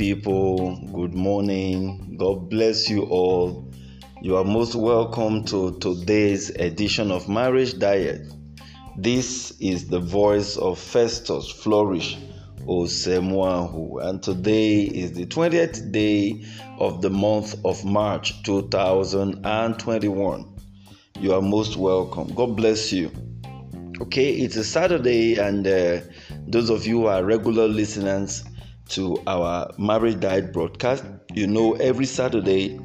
people. Good morning. God bless you all. You are most welcome to today's edition of Marriage Diet. This is the voice of Festus Flourish Osemwahu, and today is the 20th day of the month of March 2021. You are most welcome. God bless you. Okay, it's a Saturday, and uh, those of you who are regular listeners, to our Marriage Diet broadcast. You know, every Saturday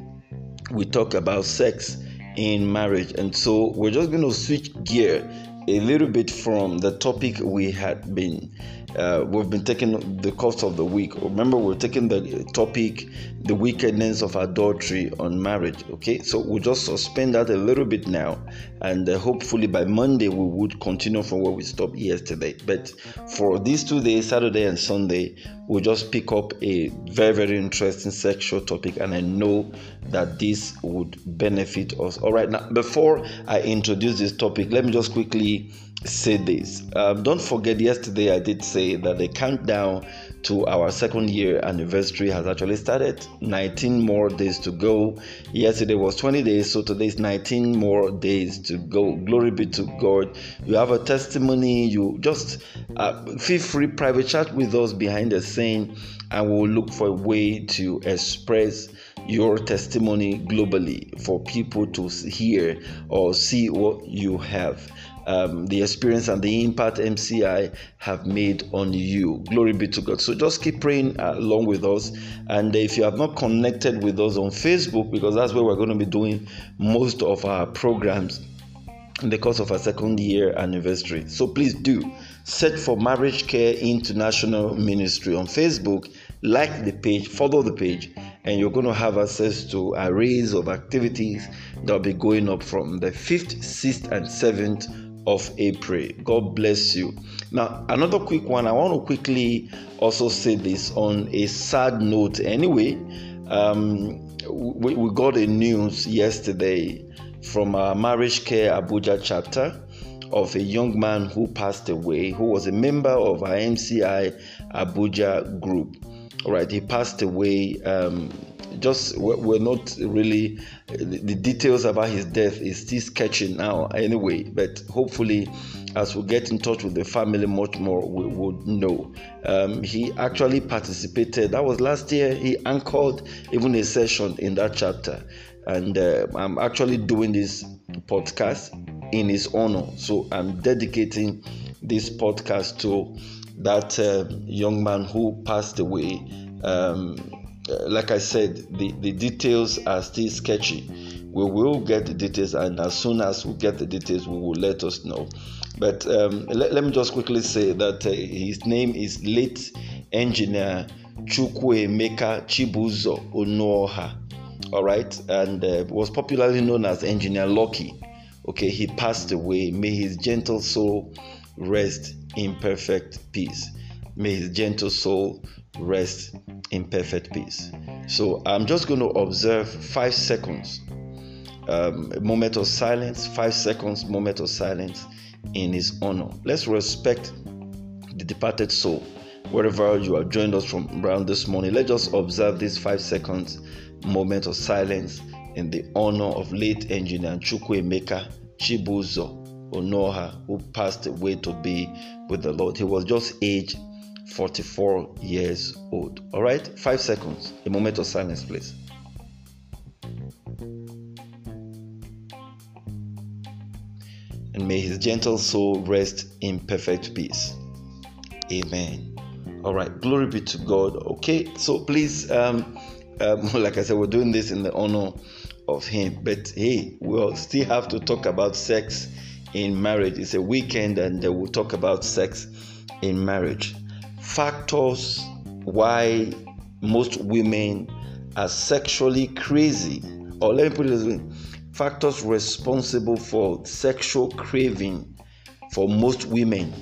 we talk about sex in marriage, and so we're just going to switch gear a little bit from the topic we had been uh, we've been taking the course of the week. Remember, we're taking the topic, the wickedness of adultery on marriage. Okay, so we'll just suspend that a little bit now, and uh, hopefully by Monday we would continue from where we stopped yesterday. But for these two days, Saturday and Sunday, we'll just pick up a very, very interesting sexual topic, and I know that this would benefit us. All right, now before I introduce this topic, let me just quickly say this. Um, don't forget, yesterday I did say that the countdown to our second year anniversary has actually started. 19 more days to go. Yesterday was 20 days, so today is 19 more days to go. Glory be to God. You have a testimony. You just uh, feel free, private chat with us behind the scene, and we'll look for a way to express your testimony globally for people to hear or see what you have um, the experience and the impact MCI have made on you. Glory be to God. So just keep praying along with us. And if you have not connected with us on Facebook, because that's where we're going to be doing most of our programs in the course of our second year anniversary. So please do search for Marriage Care International Ministry on Facebook, like the page, follow the page, and you're going to have access to arrays of activities that will be going up from the 5th, 6th, and 7th of April. God bless you. Now, another quick one. I want to quickly also say this on a sad note. Anyway, um, we, we got a news yesterday from our Marriage Care Abuja chapter of a young man who passed away, who was a member of our MCI Abuja group. All right, he passed away. Um, just we're not really the details about his death is still sketching now anyway but hopefully as we get in touch with the family much more we would know. Um, he actually participated that was last year he anchored even a session in that chapter. And uh, i'm actually doing this podcast in his honor. So i'm dedicating this podcast to that uh, young man who passed away um, like I said, the, the details are still sketchy. We will get the details, and as soon as we get the details, we will let us know. But um, let, let, me just quickly say that uh, his name is late engineer Chukwuemeka Chibuzo Onoha. All right, and uh, was popularly known as Engineer Lucky. Okay, he passed away. May his gentle soul rest in perfect peace. May his gentle soul rest in perfect peace. So I'm just going to observe five seconds, um, a moment of silence, five seconds, moment of silence in His honor. Let's respect the departed soul. Wherever you have joined us from around this morning, let's just observe this five seconds moment of silence in the honor of late engineer Chukwuemeka Chibuzo Onoha, who passed away to be with the Lord. He was just aged 44 years old. All right, five seconds. A moment of silence, please. And may his gentle soul rest in perfect peace. Amen. All right, glory be to God. Okay, so please, um, um, like I said, we're doing this in the honor of him. But hey, we'll still have to talk about sex in marriage. It's a weekend, and we'll talk about sex in marriage factors why most women are sexually crazy, or let me put it this way factors responsible for sexual craving for most women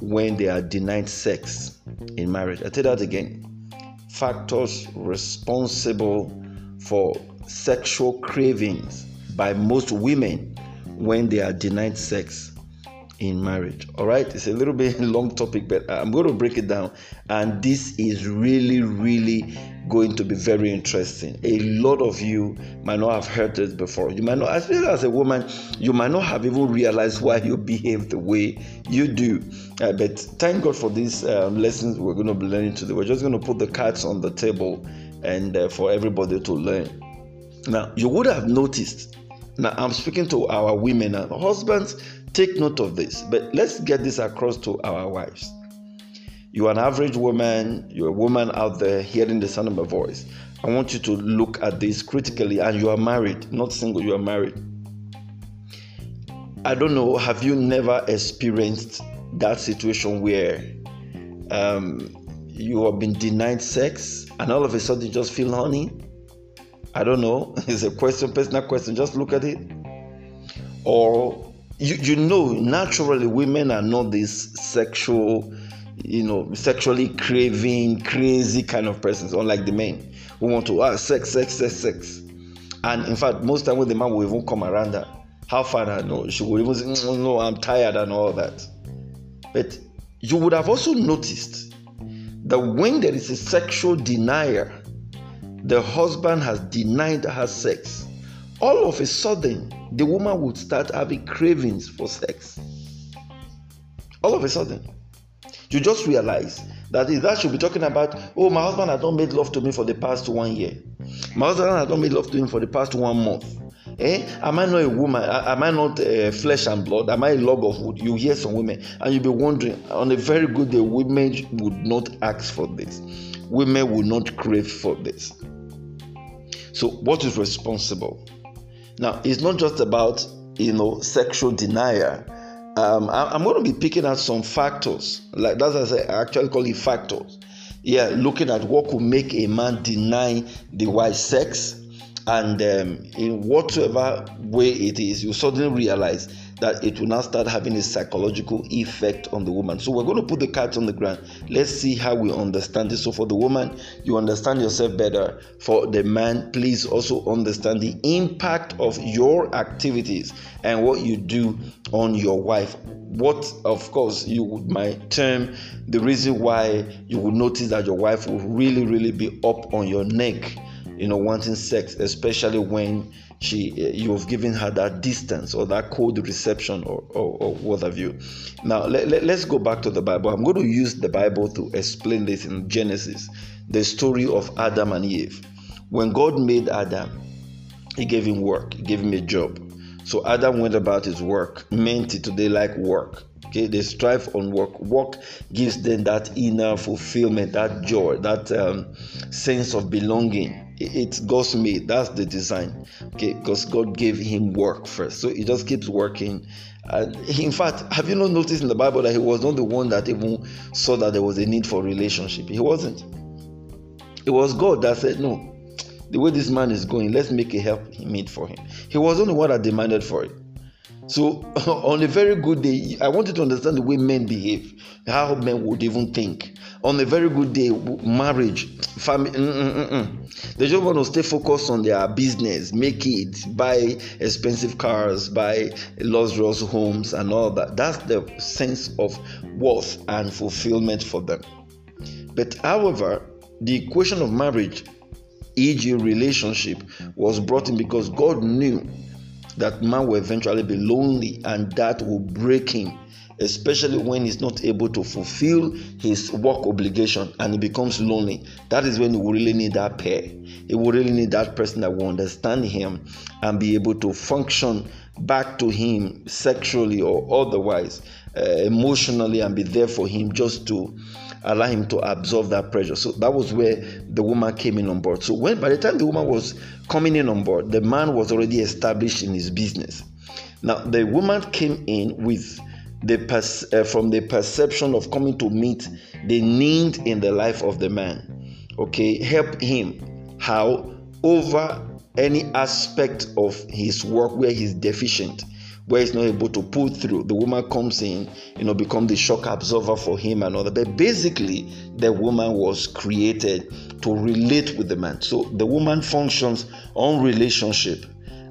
when they are denied sex in marriage. I tell that again. Factors responsible for sexual cravings by most women when they are denied sex in marriage. All right, it's a little bit long topic, but I'm going to break it down. And this is really, really going to be very interesting. A lot of you might not have heard this before. You might not, especially as a woman, you might not have even realized why you behave the way you do. Uh, but thank God for these um, lessons we're going to be learning today. We're just going to put the cards on the table and uh, for everybody to learn. Now, you would have noticed. Now, I'm speaking to our women and husbands Take note of this, but let's get this across to our wives. You're an average woman, you're a woman out there hearing the sound of my voice. I want you to look at this critically, and you are married, not single, you are married. I don't know, have you never experienced that situation where um, you have been denied sex and all of a sudden you just feel honey? I don't know. It's a question, personal question. Just look at it. Or you, you know naturally women are not this sexual you know sexually craving crazy kind of persons unlike the men who want to ah sex sex sex sex. And in fact most time when the man will even come around her how far I know she will even say mm, no I'm tired and all that. But you would have also noticed that when there is a sexual denier the husband has denied her sex all of a sudden the woman would start having cravings for sex. All of a sudden, you just realize that that should be talking about, oh, my husband has not made love to me for the past one year. My husband has not made love to him for the past one month. Eh? Am I not a woman? Am I not uh, flesh and blood? Am I a log of wood? You hear some women, and you'll be wondering. On a very good day, women would not ask for this. Women will not crave for this. So, what is responsible? Now, it's not just about you know sexual denial. Um, I, am going to be picking out some factors, like that's I say, I actually call it factors. Yeah, looking at what could make a man deny the wife sex, and um, in whatever way it is, you suddenly realize that it will now start having a psychological effect on the woman. So we're going to put the cards on the ground. Let's see how we understand this. So for the woman, you understand yourself better. For the man, please also understand the impact of your activities and what you do on your wife. What, of course, you would might term the reason why you would notice that your wife will really, really be up on your neck, you know, wanting sex, especially when she eh, you have given her that distance or that cold reception or, or, or what have you. Now let, let, let's go back to the bible. I'm going to use the bible to explain this in genesis the story of adam and eve. When god made adam he gave him work he gave him a job. So adam went about his work meant it today like work. Okay they strive on work. Work gives them that inner fulfillment that joy that um, sense of belonging it's God's made. That's the design. Okay, because God gave him work first. So he just keeps working. And in fact, have you not noticed in the Bible that he was not the one that even saw that there was a need for relationship? He wasn't. It was God that said, No, the way this man is going, let's make a help meet for him. He wasn't the one that demanded for it. So, on a very good day, I want you to understand the way men behave, how men would even think. On a very good day, marriage, family, mm, mm, mm, mm, they just want to stay focused on their business, make it, buy expensive cars, buy luxurious homes, and all that. That's the sense of worth and fulfillment for them. But, however, the equation of marriage, e.g., relationship, was brought in because God knew that man will eventually be lonely and that will break him especially when he's not able to fulfill his work obligation and he becomes lonely that is when he will really need that pair he will really need that person that will understand him and be able to function back to him sexually or otherwise uh, emotionally and be there for him just to allow him to absorb that pressure. So that was where the woman came in on board. So when by the time the woman was coming in on board, the man was already established in his business. Now the woman came in with the uh, from the perception of coming to meet the need in the life of the man. Okay, help him how over any aspect of his work where he's deficient where he's not able to pull through. The woman comes in, you know, become the shock absorber for him and all that. But basically, the woman was created to relate with the man. So the woman functions on relationship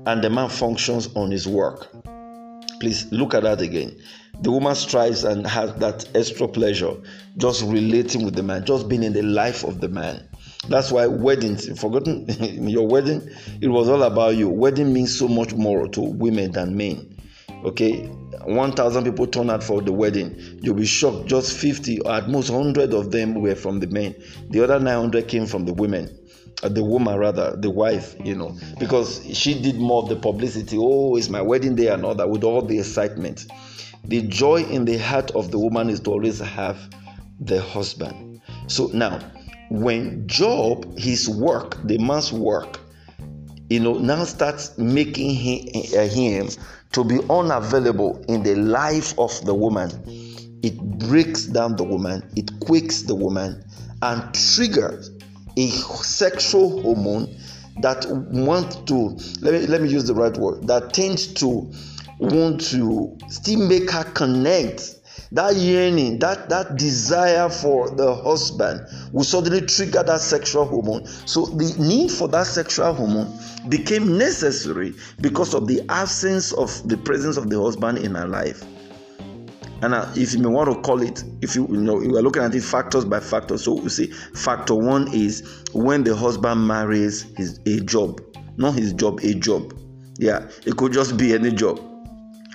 and the man functions on his work. Please look at that again. The woman strives and has that extra pleasure just relating with the man, just being in the life of the man. That's why weddings, forgotten your wedding, it was all about you. Wedding means so much more to women than men. Okay, 1,000 people turn out for the wedding. You'll be shocked, just 50 or at most 100 of them were from the men. The other 900 came from the women. Uh, the woman rather the wife you know because she did more of the publicity oh it's my wedding day and all that with all the excitement the joy in the heart of the woman is to always have the husband. So now, when Job, his work, the man's work, you know, now starts making him, uh, him to be unavailable in the life of the woman, it breaks down the woman, it quakes the woman, and triggers a sexual hormone that wants to let me let me use the right word that tends to want to still make her connect. That yearning that that desire for the husband will suddenly trigger that sexual hormone. So the need for that sexual hormone became necessary because of the absence of the presence of the husband in her life. And uh, if you may want to call it if you, you know we are looking at it factors by factor so you see factor one is when the husband marries his a job not his job a job. Yeah it could just be any job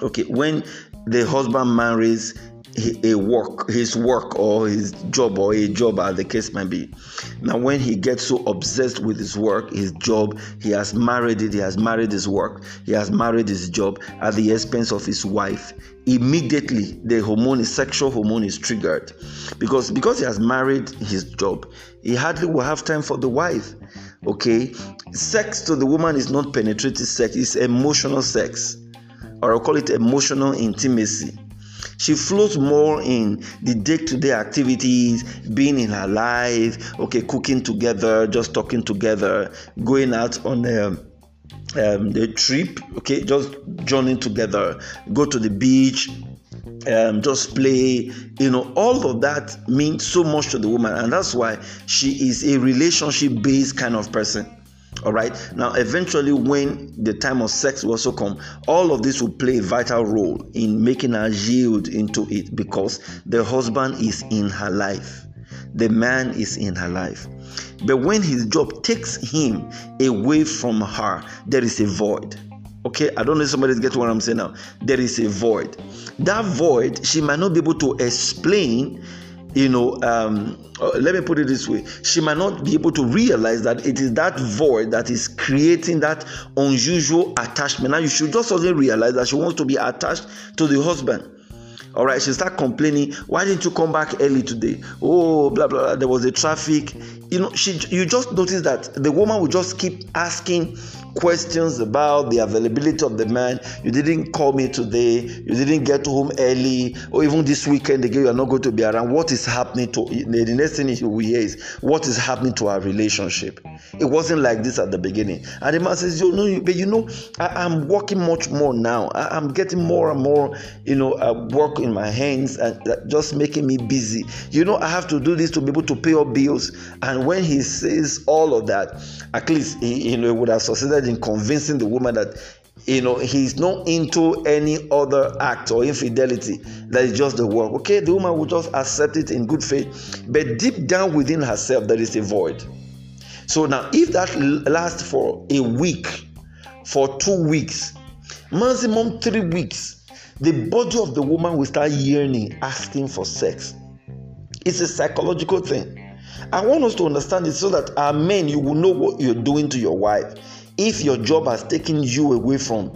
okay when the husband marries a work his work or his job or a job as the case might be. Now when he gets so obsessed with his work his job he has married it he has married his work he has married his job at the expense of his wife immediately the hormone sexual hormone is triggered. Because because he has married his job he hardly will have time for the wife. Okay sex to the woman is not penetrative sex it's emotional sex or I'll call it emotional intimacy. She flows more in the day to day activities, being in her life, okay, cooking together, just talking together, going out on a um, the trip, okay, just joining together, go to the beach, um, just play, you know, all of that means so much to the woman, and that's why she is a relationship based kind of person all right? Now eventually when the time of sex will also come all of this will play a vital role in making her yield into it because the husband is in her life. The man is in her life. But when his job takes him away from her there is a void. Okay? I don't know if somebody's getting what i'm saying now. There is a void. That void she might not be able to explain you know, um, uh, let me put it this way she might not be able to realize that it is that void that is creating that unusual attachment. Now, you should just suddenly realize that she wants to be attached to the husband. All right, she start complaining. Why didn't you come back early today? Oh, blah blah. blah. There was a traffic. You know, she. You just notice that the woman will just keep asking questions about the availability of the man. You didn't call me today. You didn't get home early, or even this weekend again. You are not going to be around. What is happening to the next thing you will hear is what is happening to our relationship. It wasn't like this at the beginning. And the man says, "You know, but you know, I, am working much more now. I, am getting more and more, you know, uh, work in my hands and just making me busy. You know, I have to do this to be able to pay up bills." And when he says all of that, at least he, you know, would have succeeded in convincing the woman that you know he's not into any other act or infidelity. That is just the work. Okay the woman will just accept it in good faith. But deep down within herself there is a void. So now if that lasts for a week for two weeks maximum three weeks the body of the woman will start yearning asking for sex. It's a psychological thing. I want us to understand it so that our men you will know what you're doing to your wife if your job has taken you away from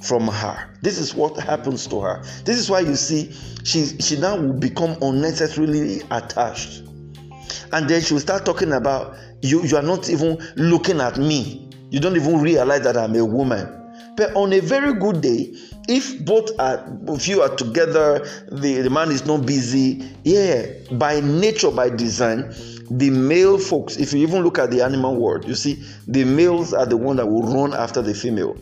from her. This is what happens to her. This is why you see she she now will become unnecessarily attached. And then she'll start talking about you you are not even looking at me. You don't even realize that i'm a woman. But on a very good day if both are if you are together the, the man is not busy yeah by nature by design the male folks if you even look at the animal world you see the males are the one that will run after the female.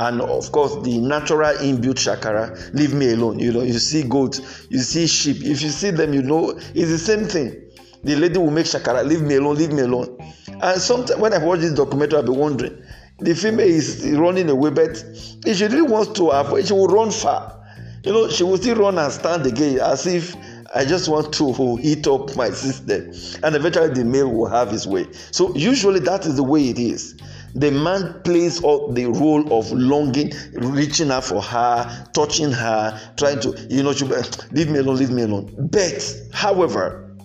And of course the natural inbuilt shakara leave me alone. You know you see goats you see sheep. If you see them you know it's the same thing. The lady will make shakara leave me alone leave me alone. And sometimes when i watch this documentary i'll be wondering the female is running away but if she really wants to avoid she will run far. You know, she will still run and stand again as if I just want to heat up my system. And eventually the male will have his way. So usually that is the way it is. The man plays out the role of longing, reaching out for her, touching her, trying to, you know, leave me alone, leave me alone. But, however,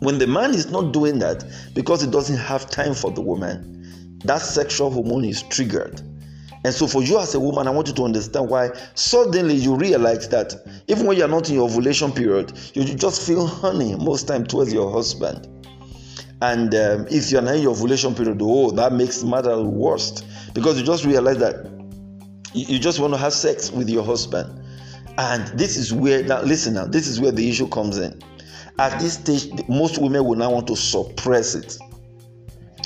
when the man is not doing that because he doesn't have time for the woman, that sexual hormone is triggered and so, for you as a woman, I want you to understand why suddenly you realize that even when you're not in your ovulation period, you just feel honey most time towards your husband. And um, if you're not in your ovulation period, oh, that makes matter worse because you just realize that you just want to have sex with your husband. And this is where, now listen now, this is where the issue comes in. At this stage, most women will now want to suppress it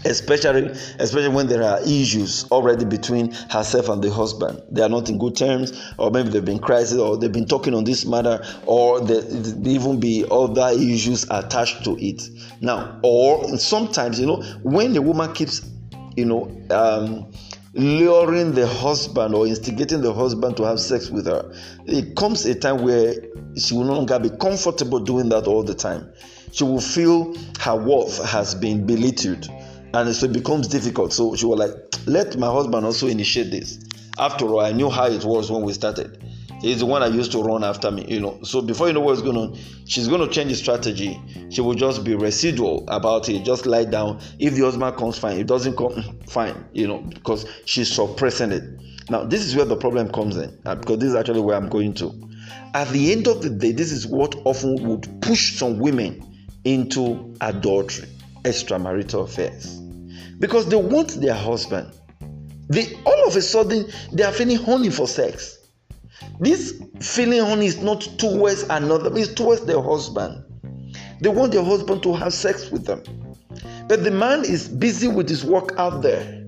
especially especially when there are issues already between herself and the husband. They are not in good terms or maybe they've been crisis or they've been talking on this matter or there even be other issues attached to it. Now or sometimes you know when the woman keeps you know um, luring the husband or instigating the husband to have sex with her it comes a time where she will no longer be comfortable doing that all the time. She will feel her worth has been belittled and so it becomes difficult. So she was like, let my husband also initiate this. After all, I knew how it was when we started. He's the one that used to run after me, you know. So before you know what's going on, she's going to change the strategy. She will just be residual about it, just lie down. If the husband comes, fine. If doesn't come, fine, you know, because she's suppressing it. Now, this is where the problem comes in, uh, because this is actually where I'm going to. At the end of the day, this is what often would push some women into adultery, extramarital affairs because they want their husband. They all of a sudden they are feeling horny for sex. This feeling horny is not towards another, it's towards their husband. They want their husband to have sex with them. But the man is busy with his work out there.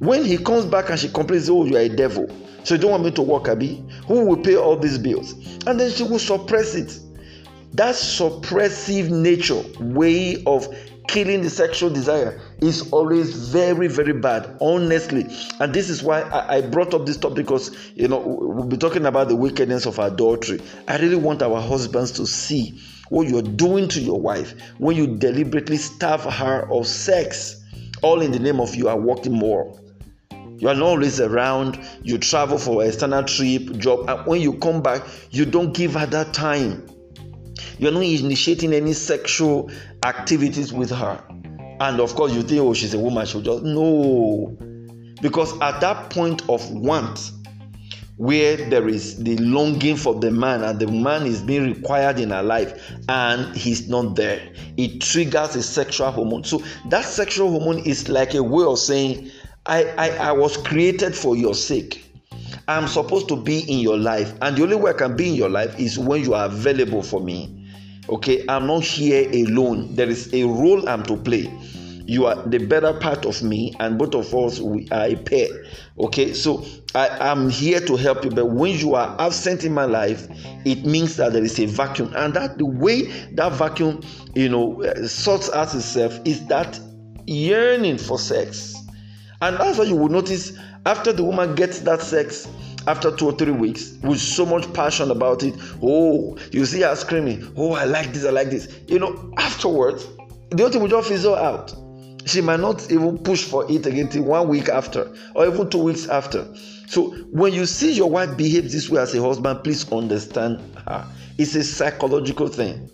When he comes back and she complains, Oh, you are a devil. So you don't want me to work, Abby? Who will pay all these bills? And then she will suppress it. That suppressive nature, way of killing the sexual desire is always very very bad honestly. And this is why I, I, brought up this topic because you know we'll be talking about the wickedness of adultery. I really want our husbands to see what you're doing to your wife when you deliberately starve her of sex. All in the name of you are working more. You are not always around. You travel for external trip job and when you come back you don't give her that time you're not initiating any sexual activities with her. And of course, you think, oh, she's a woman, she'll just. No. Because at that point of want, where there is the longing for the man and the man is being required in her life and he's not there it triggers a sexual hormone so that sexual hormone is like a way of saying i i, I was created for your sake i'm supposed to be in your life and the only way i can be in your life is when you are available for me Okay, I'm not here alone. There is a role I'm to play. You are the better part of me, and both of us we are a pair. Okay, so I am here to help you. But when you are absent in my life, it means that there is a vacuum, and that the way that vacuum, you know, uh, sorts out itself is that yearning for sex, and that's why you will notice after the woman gets that sex after two or three weeks with so much passion about it. Oh, you see her screaming, Oh, I like this, I like this. You know, afterwards, the other will just fizzle out. She might not even push for it again till one week after or even two weeks after. So when you see your wife behave this way as a husband, please understand her. It's a psychological thing.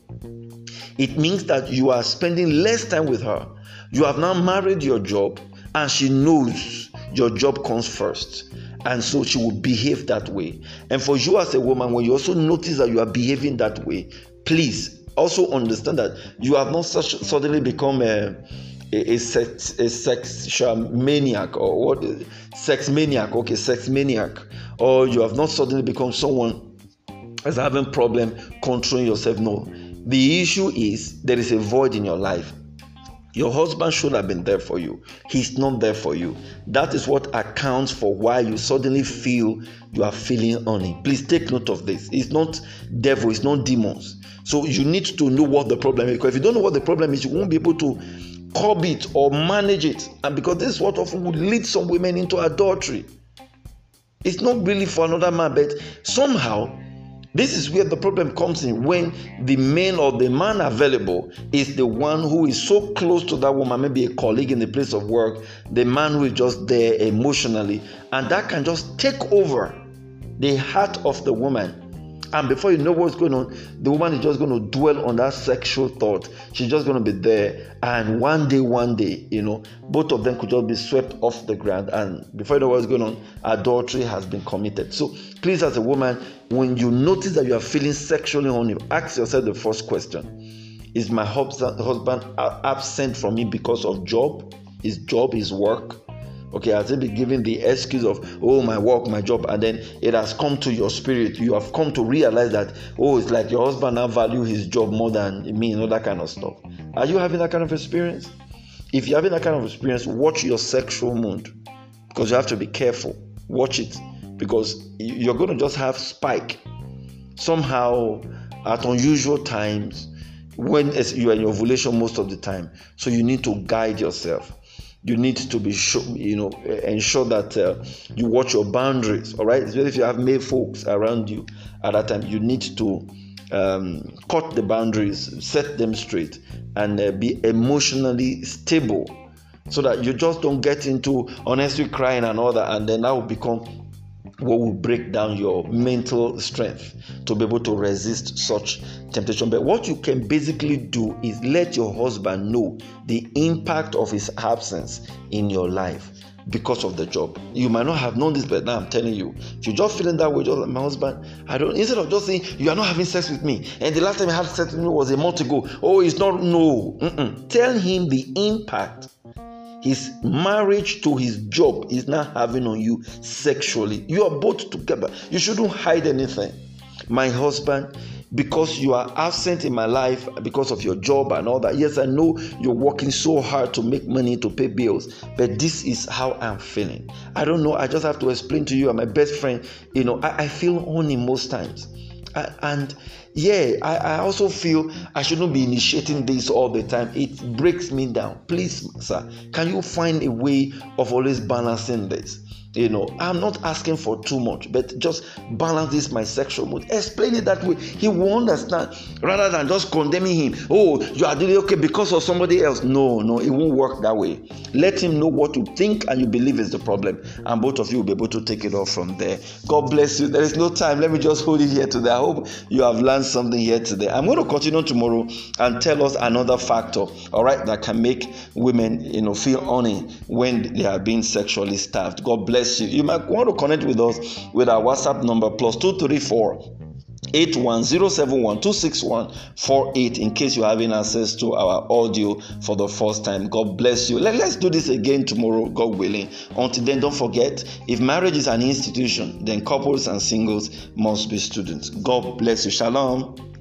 It means that you are spending less time with her. You have now married your job, and she knows your job comes first and so she will behave that way. And for you as a woman, when you also notice that you are behaving that way, please also understand that you have not such, suddenly become a, a, a, sex, a sexual maniac or what sex maniac, okay, sex maniac, or you have not suddenly become someone as having problem controlling yourself. No, the issue is there is a void in your life your husband should have been there for you. He's not there for you. That is what accounts for why you suddenly feel you are feeling honey. Please take note of this. It's not devil, it's not demons. So you need to know what the problem is. Because if you don't know what the problem is, you won't be able to curb it or manage it. And because this is what often would lead some women into adultery. It's not really for another man, but somehow This is where the problem comes in when the man or the man available is the one who is so close to that woman, maybe a colleague in the place of work, the man who is just there emotionally, and that can just take over the heart of the woman and before you know what's going on, the woman is just going to dwell on that sexual thought. She's just going to be there. And one day, one day, you know, both of them could just be swept off the ground. And before you know what's going on, adultery has been committed. So please, as a woman, when you notice that you are feeling sexually horny, ask yourself the first question Is my husband absent from me because of job? His job, his work? Okay, has it been given the excuse of, oh, my work, my job, and then it has come to your spirit. You have come to realize that, oh, it's like your husband now value his job more than me, and all that kind of stuff. Are you having that kind of experience? If you're having that kind of experience, watch your sexual mood because you have to be careful. Watch it because you're going to just have spike somehow at unusual times when you are in ovulation most of the time. So you need to guide yourself you need to be sure, you know, ensure that uh, you watch your boundaries. All right, especially if you have male folks around you at that time, you need to um, cut the boundaries, set them straight, and uh, be emotionally stable, so that you just don't get into honestly crying and all that, and then that will become what will break down your mental strength to be able to resist such temptation. But what you can basically do is let your husband know the impact of his absence in your life because of the job. You might not have known this, but now I'm telling you, if you're just feeling that way, just like my husband, I don't instead of just saying you are not having sex with me, and the last time you had sex with me was a month ago. Oh, it's not no. Mm-mm. Tell him the impact his marriage to his job is now having on you sexually. You are both together. You shouldn't hide anything. My husband, because you are absent in my life because of your job and all that. Yes, I know you're working so hard to make money to pay bills, but this is how I'm feeling. I don't know. I just have to explain to you. I'm my best friend. You know, I, I feel only most times. And yeah, I, I also feel I shouldn't be initiating this all the time. It breaks me down. Please, sir, can you find a way of always balancing this? You know, I'm not asking for too much, but just balance this my sexual mood. Explain it that way. He will understand rather than just condemning him. Oh, you are doing okay because of somebody else. No, no, it won't work that way. Let him know what you think and you believe is the problem, and both of you will be able to take it off from there. God bless you. There is no time. Let me just hold it here today. I hope you have learned something here today. I'm going to continue tomorrow and tell us another factor, all right, that can make women, you know, feel honey when they are being sexually starved. God bless you. You might want to connect with us with our WhatsApp number plus 234 81071266148 in case you're having access to our audio for the first time. God bless you. Let, let's do this again tomorrow, God willing. Until then, don't forget if marriage is an institution, then couples and singles must be students. God bless you. Shalom.